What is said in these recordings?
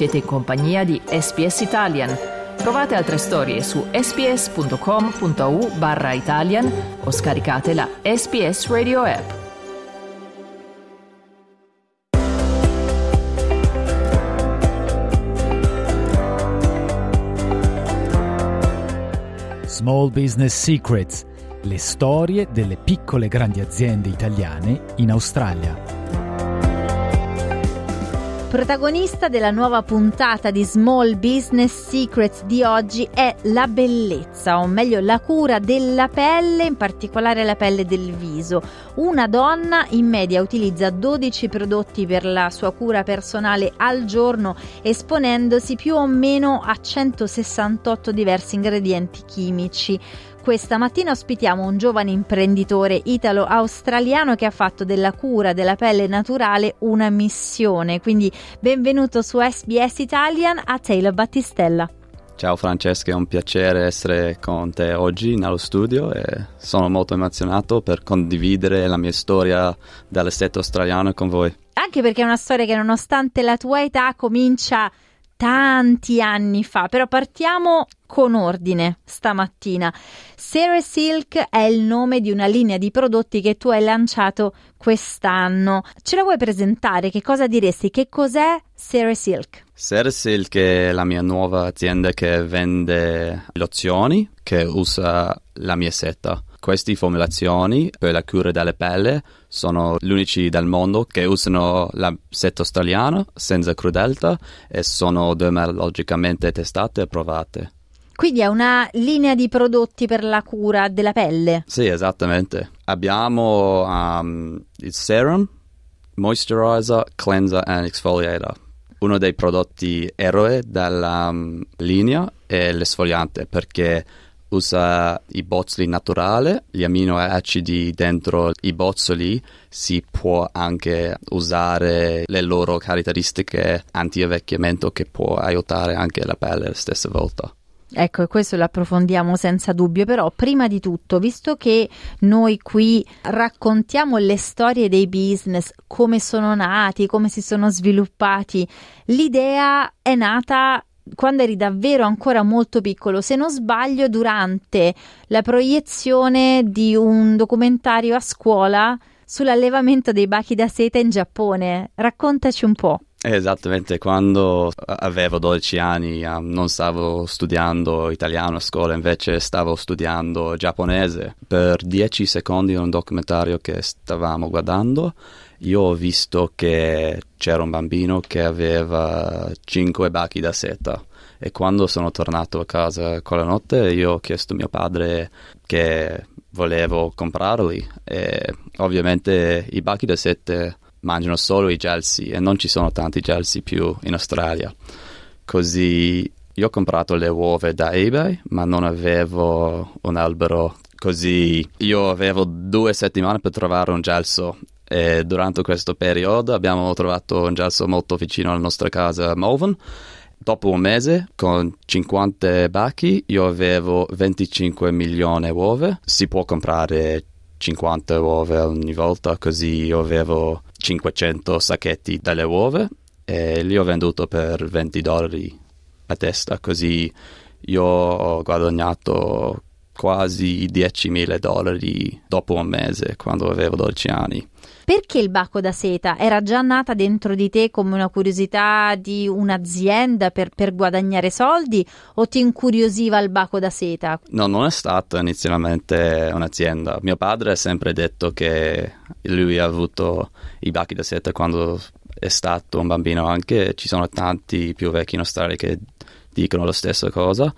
Siete in compagnia di SPS Italian. Trovate altre storie su sps.com.au barra Italian o scaricate la SPS Radio app. Small Business Secrets, le storie delle piccole e grandi aziende italiane in Australia. Protagonista della nuova puntata di Small Business Secrets di oggi è la bellezza, o meglio la cura della pelle, in particolare la pelle del viso. Una donna in media utilizza 12 prodotti per la sua cura personale al giorno, esponendosi più o meno a 168 diversi ingredienti chimici. Questa mattina ospitiamo un giovane imprenditore italo-australiano che ha fatto della cura della pelle naturale una missione. Quindi benvenuto su SBS Italian a Taylor Battistella. Ciao Francesca, è un piacere essere con te oggi nello studio e sono molto emozionato per condividere la mia storia dall'estate australiano con voi. Anche perché è una storia che nonostante la tua età comincia tanti anni fa, però partiamo con ordine stamattina. Sarah Silk è il nome di una linea di prodotti che tu hai lanciato quest'anno. Ce la vuoi presentare? Che cosa diresti? Che cos'è Sarah Silk? Sarah Silk è la mia nuova azienda che vende lozioni che usa la mia seta. Queste formulazioni per la cura della pelle sono gli unici del mondo che usano la seta australiana senza crudeltà e sono dermatologicamente testate e provate. Quindi è una linea di prodotti per la cura della pelle? Sì, esattamente. Abbiamo um, il serum, moisturizer, cleanser e exfoliator. Uno dei prodotti eroe della um, linea è l'esfoliante perché usa i bozzoli naturali, gli aminoacidi dentro i bozzoli si può anche usare le loro caratteristiche anti-invecchiamento che può aiutare anche la pelle la stessa volta. Ecco, questo lo approfondiamo senza dubbio, però prima di tutto, visto che noi qui raccontiamo le storie dei business, come sono nati, come si sono sviluppati, l'idea è nata quando eri davvero ancora molto piccolo, se non sbaglio, durante la proiezione di un documentario a scuola sull'allevamento dei bachi da seta in Giappone. Raccontaci un po'. Esattamente, quando avevo 12 anni um, non stavo studiando italiano a scuola, invece stavo studiando giapponese. Per 10 secondi in un documentario che stavamo guardando, io ho visto che c'era un bambino che aveva 5 bachi da seta e quando sono tornato a casa quella notte io ho chiesto a mio padre che volevo comprarli e ovviamente i bachi da seta mangiano solo i gelsi e non ci sono tanti gelsi più in Australia. Così io ho comprato le uova da eBay, ma non avevo un albero così. Io avevo due settimane per trovare un gelso e durante questo periodo abbiamo trovato un gelso molto vicino alla nostra casa Malvern. Dopo un mese, con 50 bachi, io avevo 25 milioni di uova. Si può comprare 50 uova ogni volta, così io avevo 500 sacchetti dalle uova e li ho venduto per 20 dollari a testa, così io ho guadagnato quasi 10.000 dollari dopo un mese quando avevo 12 anni. Perché il baco da seta? Era già nata dentro di te come una curiosità di un'azienda per, per guadagnare soldi o ti incuriosiva il baco da seta? No, non è stata inizialmente un'azienda. Mio padre ha sempre detto che lui ha avuto i bacchi da seta quando è stato un bambino, anche ci sono tanti più vecchi in Australia che dicono la stessa cosa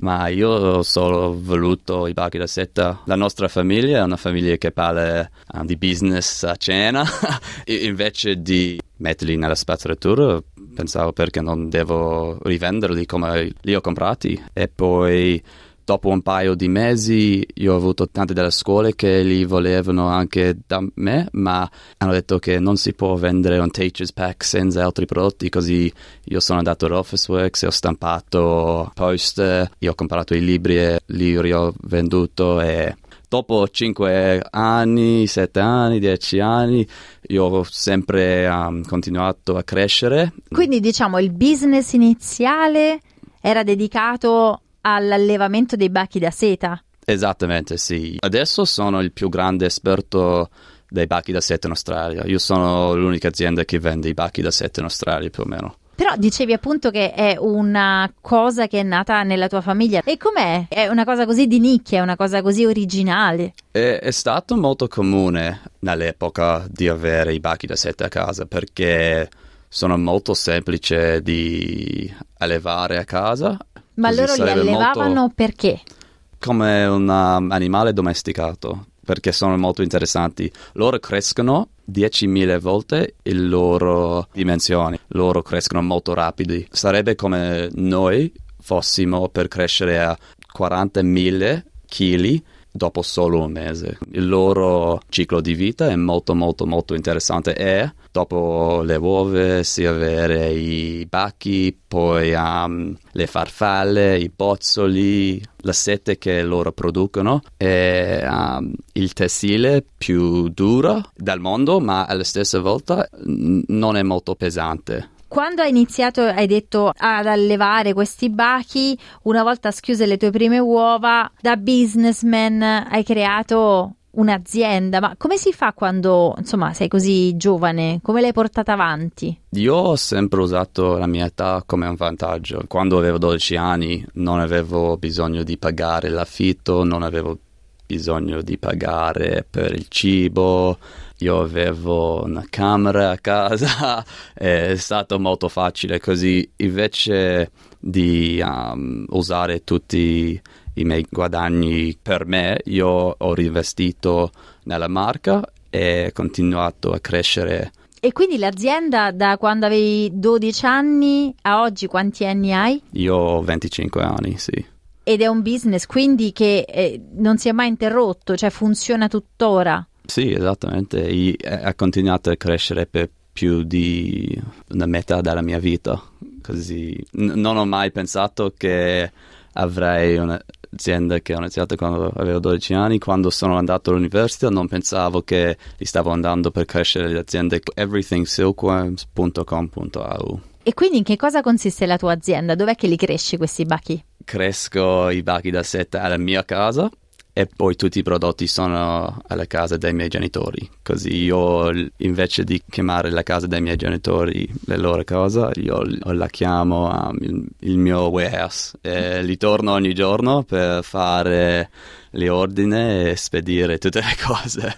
ma io ho solo voluto i bachi da seta. La nostra famiglia è una famiglia che parla uh, di business a cena, invece di metterli nella spazzatura pensavo perché non devo rivenderli come li ho comprati e poi dopo un paio di mesi io ho avuto tante delle scuole che li volevano anche da me, ma hanno detto che non si può vendere un Teacher's Pack senza altri prodotti, così io sono andato ad Officeworks e ho stampato poster, io ho comprato i libri e li ho venduto e dopo 5 anni, 7 anni, 10 anni, io ho sempre um, continuato a crescere. Quindi diciamo il business iniziale era dedicato all'allevamento dei bachi da seta? Esattamente, sì. Adesso sono il più grande esperto dei bachi da seta in Australia. Io sono l'unica azienda che vende i bachi da seta in Australia più o meno. Però dicevi appunto che è una cosa che è nata nella tua famiglia. E com'è? È una cosa così di nicchia, è una cosa così originale. È, è stato molto comune nell'epoca di avere i bachi da seta a casa perché sono molto semplici di allevare a casa. Ma Così loro li allevavano molto perché? come un um, animale domesticato perché sono molto interessanti. Loro crescono 10.000 volte le loro dimensioni, loro crescono molto rapidi. Sarebbe come noi fossimo per crescere a 40.000 kg dopo solo un mese. Il loro ciclo di vita è molto molto molto interessante e dopo le uova si avere i bacchi, poi um, le farfalle, i bozzoli, la sete che loro producono è um, il tessile più duro del mondo ma alla stessa volta n- non è molto pesante. Quando hai iniziato, hai detto ad allevare questi bachi, una volta schiuse le tue prime uova, da businessman hai creato un'azienda, ma come si fa quando, insomma, sei così giovane? Come l'hai portata avanti? Io ho sempre usato la mia età come un vantaggio. Quando avevo 12 anni non avevo bisogno di pagare l'affitto, non avevo bisogno di pagare per il cibo, io avevo una camera a casa, è stato molto facile così invece di um, usare tutti i miei guadagni per me, io ho reinvestito nella marca e continuato a crescere. E quindi l'azienda da quando avevi 12 anni a oggi quanti anni hai? Io ho 25 anni, sì. Ed è un business quindi che eh, non si è mai interrotto, cioè funziona tuttora. Sì, esattamente. E ha continuato a crescere per più di una metà della mia vita. Così N- non ho mai pensato che avrei un'azienda che ho iniziato quando avevo 12 anni. Quando sono andato all'università non pensavo che li stavo andando per crescere le aziende everythingsilkworms.com.au. E quindi in che cosa consiste la tua azienda? Dov'è che li cresci questi bachi? Cresco i bachi da seta alla mia casa e poi tutti i prodotti sono alla casa dei miei genitori. Così io invece di chiamare la casa dei miei genitori le loro cose, io la chiamo um, il, il, mio warehouse e li torno ogni giorno per fare le ordine e spedire tutte le cose.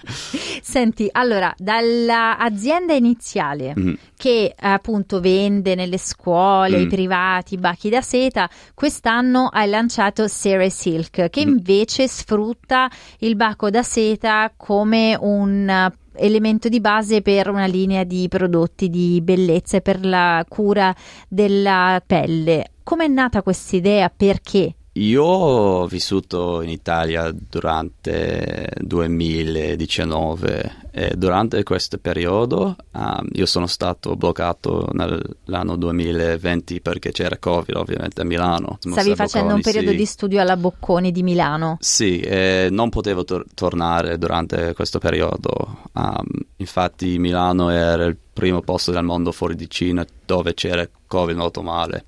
Senti, allora, dall'azienda iniziale mm-hmm. che appunto vende nelle scuole, mm. i privati, i bachi da seta, quest'anno hai lanciato Sere Silk che mm. invece sfrutta il bacco da seta come un elemento di base per una linea di prodotti di bellezza e per la cura della pelle. Come è nata questa idea? Perché? Io ho vissuto in Italia durante 2019 e durante questo periodo um, io sono stato bloccato nell'anno 2020 perché c'era Covid ovviamente a Milano. Stavi facendo Bocconi, un periodo sì. di studio alla Bocconi di Milano? Sì, e non potevo tor- tornare durante questo periodo. Um, infatti Milano era il primo posto del mondo fuori di Cina dove c'era Covid molto male.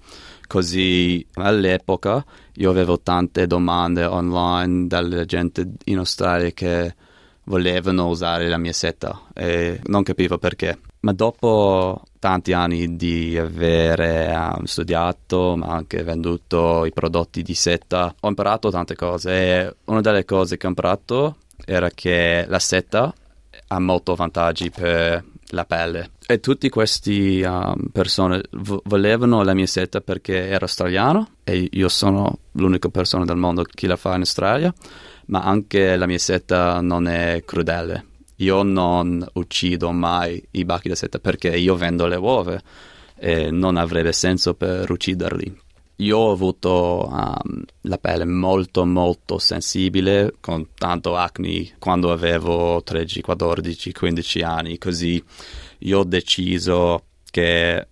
Così all'epoca io avevo tante domande online dalla gente in Australia che volevano usare la mia seta e non capivo perché. Ma dopo tanti anni di avere um, studiato ma anche venduto i prodotti di seta ho imparato tante cose e una delle cose che ho imparato era che la seta ha molti vantaggi per la pelle. E tutte queste um, persone v- volevano la mia seta perché ero australiano e io sono l'unica persona del mondo che la fa in Australia, ma anche la mia seta non è crudele. Io non uccido mai i bachi da seta perché io vendo le uova e non avrebbe senso per ucciderli. Io ho avuto um, la pelle molto molto sensibile con tanto acne quando avevo 13, 14, 15 anni, così io ho deciso che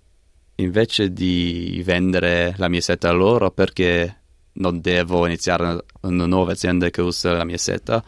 invece di vendere la mia seta a loro perché non devo iniziare una nuova azienda che usa la mia seta,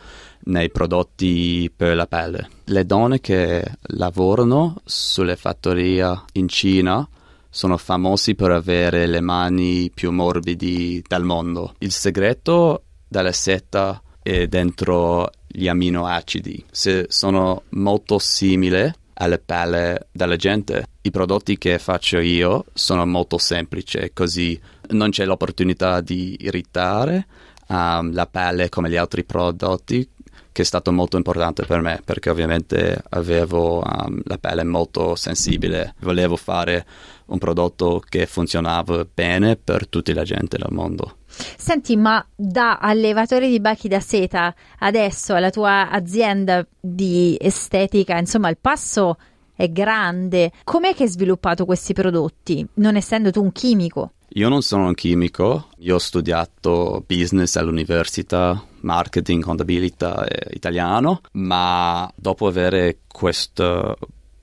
nei prodotti per la pelle. Le donne che lavorano sulle fattorie in Cina sono famosi per avere le mani più morbidi del mondo. Il segreto della seta è dentro gli aminoacidi. Se sono molto simili alla pelle della gente, i prodotti che faccio io sono molto semplici, così non c'è l'opportunità di irritare um, la pelle come gli altri prodotti che è stato molto importante per me perché ovviamente avevo um, la pelle molto sensibile, volevo fare un prodotto che funzionava bene per tutta la gente del mondo. Senti, ma da allevatore di bachi da seta adesso alla tua azienda di estetica, insomma, il passo è grande. Com'è che hai sviluppato questi prodotti, non essendo tu un chimico? Io non sono un chimico, io ho studiato business all'università, marketing, contabilità e italiano, ma dopo avere queste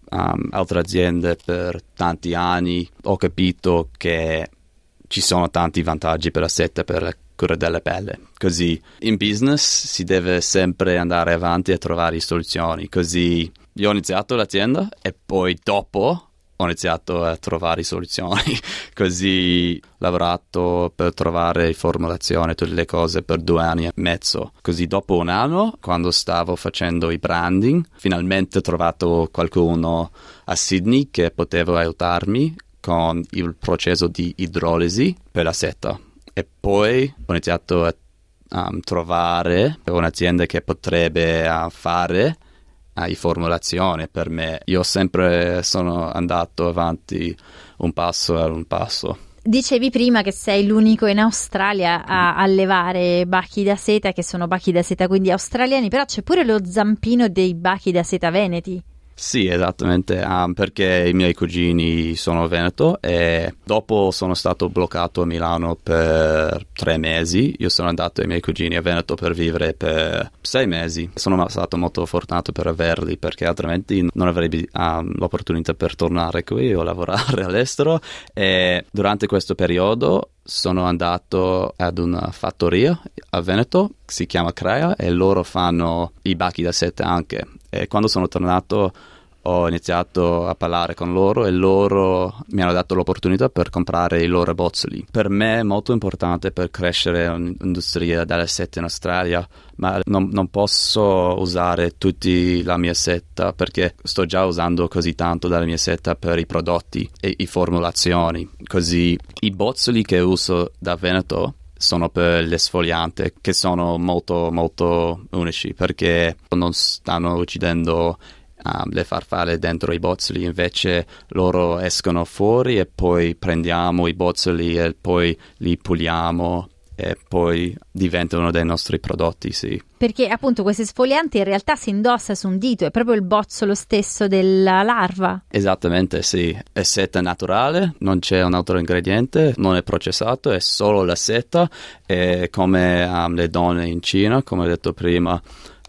um, altre aziende per tanti anni ho capito che ci sono tanti vantaggi per la setta per la cura della pelle. Così in business si deve sempre andare avanti e trovare soluzioni. Così io ho iniziato l'azienda e poi dopo ho iniziato a trovare soluzioni. Così ho lavorato per trovare formulazione, tutte le cose per due anni e mezzo. Così dopo un anno, quando stavo facendo i branding, finalmente ho trovato qualcuno a Sydney che poteva aiutarmi con il processo di idrolisi per la seta. E poi ho iniziato a um, trovare un'azienda che potrebbe uh, fare di formulazione per me. Io sempre sono andato avanti un passo a un passo. Dicevi prima che sei l'unico in Australia a allevare bachi da seta, che sono bachi da seta quindi australiani, però c'è pure lo zampino dei bachi da seta veneti. Sì, esattamente, um, perché i miei cugini sono veneto e dopo sono stato bloccato a Milano per tre mesi. Io sono andato ai miei cugini a Veneto per vivere per sei mesi. Sono stato molto fortunato per averli perché altrimenti non avrei um, l'opportunità per tornare qui o lavorare all'estero. E durante questo periodo sono andato ad una fattoria a Veneto, si chiama Crea, e loro fanno i bachi da sette anche. E quando sono tornato ho iniziato a parlare con loro e loro mi hanno dato l'opportunità per comprare i loro bozzoli. Per me è molto importante per crescere un'industria della setta in Australia, ma non, non, posso usare tutta la mia setta perché sto già usando così tanto della mia setta per i prodotti e le formulazioni. Così i bozzoli che uso da Veneto sono per l'esfoliante che sono molto molto unici perché non stanno uccidendo um, le farfalle dentro i bozzoli, invece loro escono fuori e poi prendiamo i bozzoli e poi li puliamo e poi diventano dei nostri prodotti, sì. Perché appunto questo esfoliante in realtà si indossa su un dito, è proprio il bozzolo stesso della larva. Esattamente, sì. È seta naturale, non c'è un altro ingrediente, non è processato, è solo la seta e come um, le donne in Cina, come ho detto prima,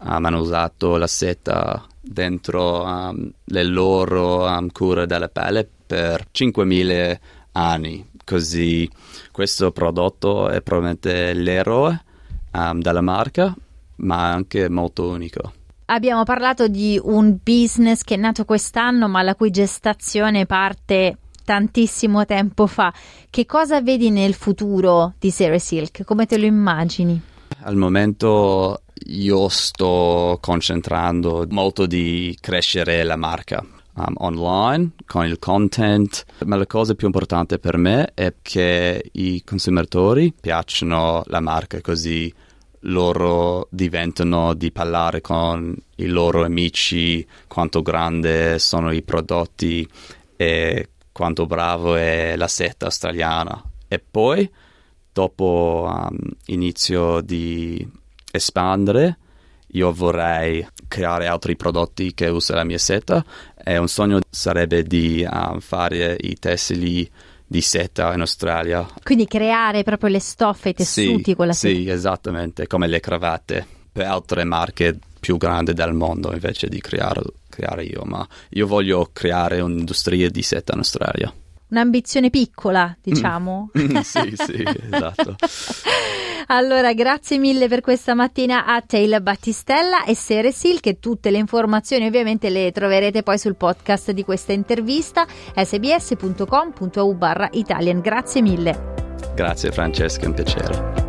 um, hanno usato la seta dentro um, le loro um, cure della pelle per 5.000 anni. Così questo prodotto è probabilmente l'eroe um, della marca, ma anche molto unico. Abbiamo parlato di un business che è nato quest'anno, ma la cui gestazione parte tantissimo tempo fa. Che cosa vedi nel futuro di Sarah Silk? Come te lo immagini? Al momento io sto concentrando molto di crescere la marca. Um, online con il content, ma la cosa più importante per me è che i consumatori piacciono la marca così loro diventano di parlare con i loro amici quanto grande sono i prodotti e quanto bravo è la seta australiana e poi dopo um, inizio di espandere, io vorrei creare altri prodotti che usano la mia seta e un sogno sarebbe di uh, fare i tessili di seta in Australia. Quindi creare proprio le stoffe, i tessuti sì, con la seta. Sì, esattamente, come le cravatte per altre marche più grandi del mondo invece di creare, creare io, ma io voglio creare un'industria di seta in Australia un'ambizione piccola, diciamo. Mm. sì, sì, esatto. Allora, grazie mille per questa mattina a Taylor Battistella e Sere Silk e tutte le informazioni ovviamente le troverete poi sul podcast di questa intervista sbs.com.au barra Italian. Grazie mille. Grazie Francesca, è un piacere.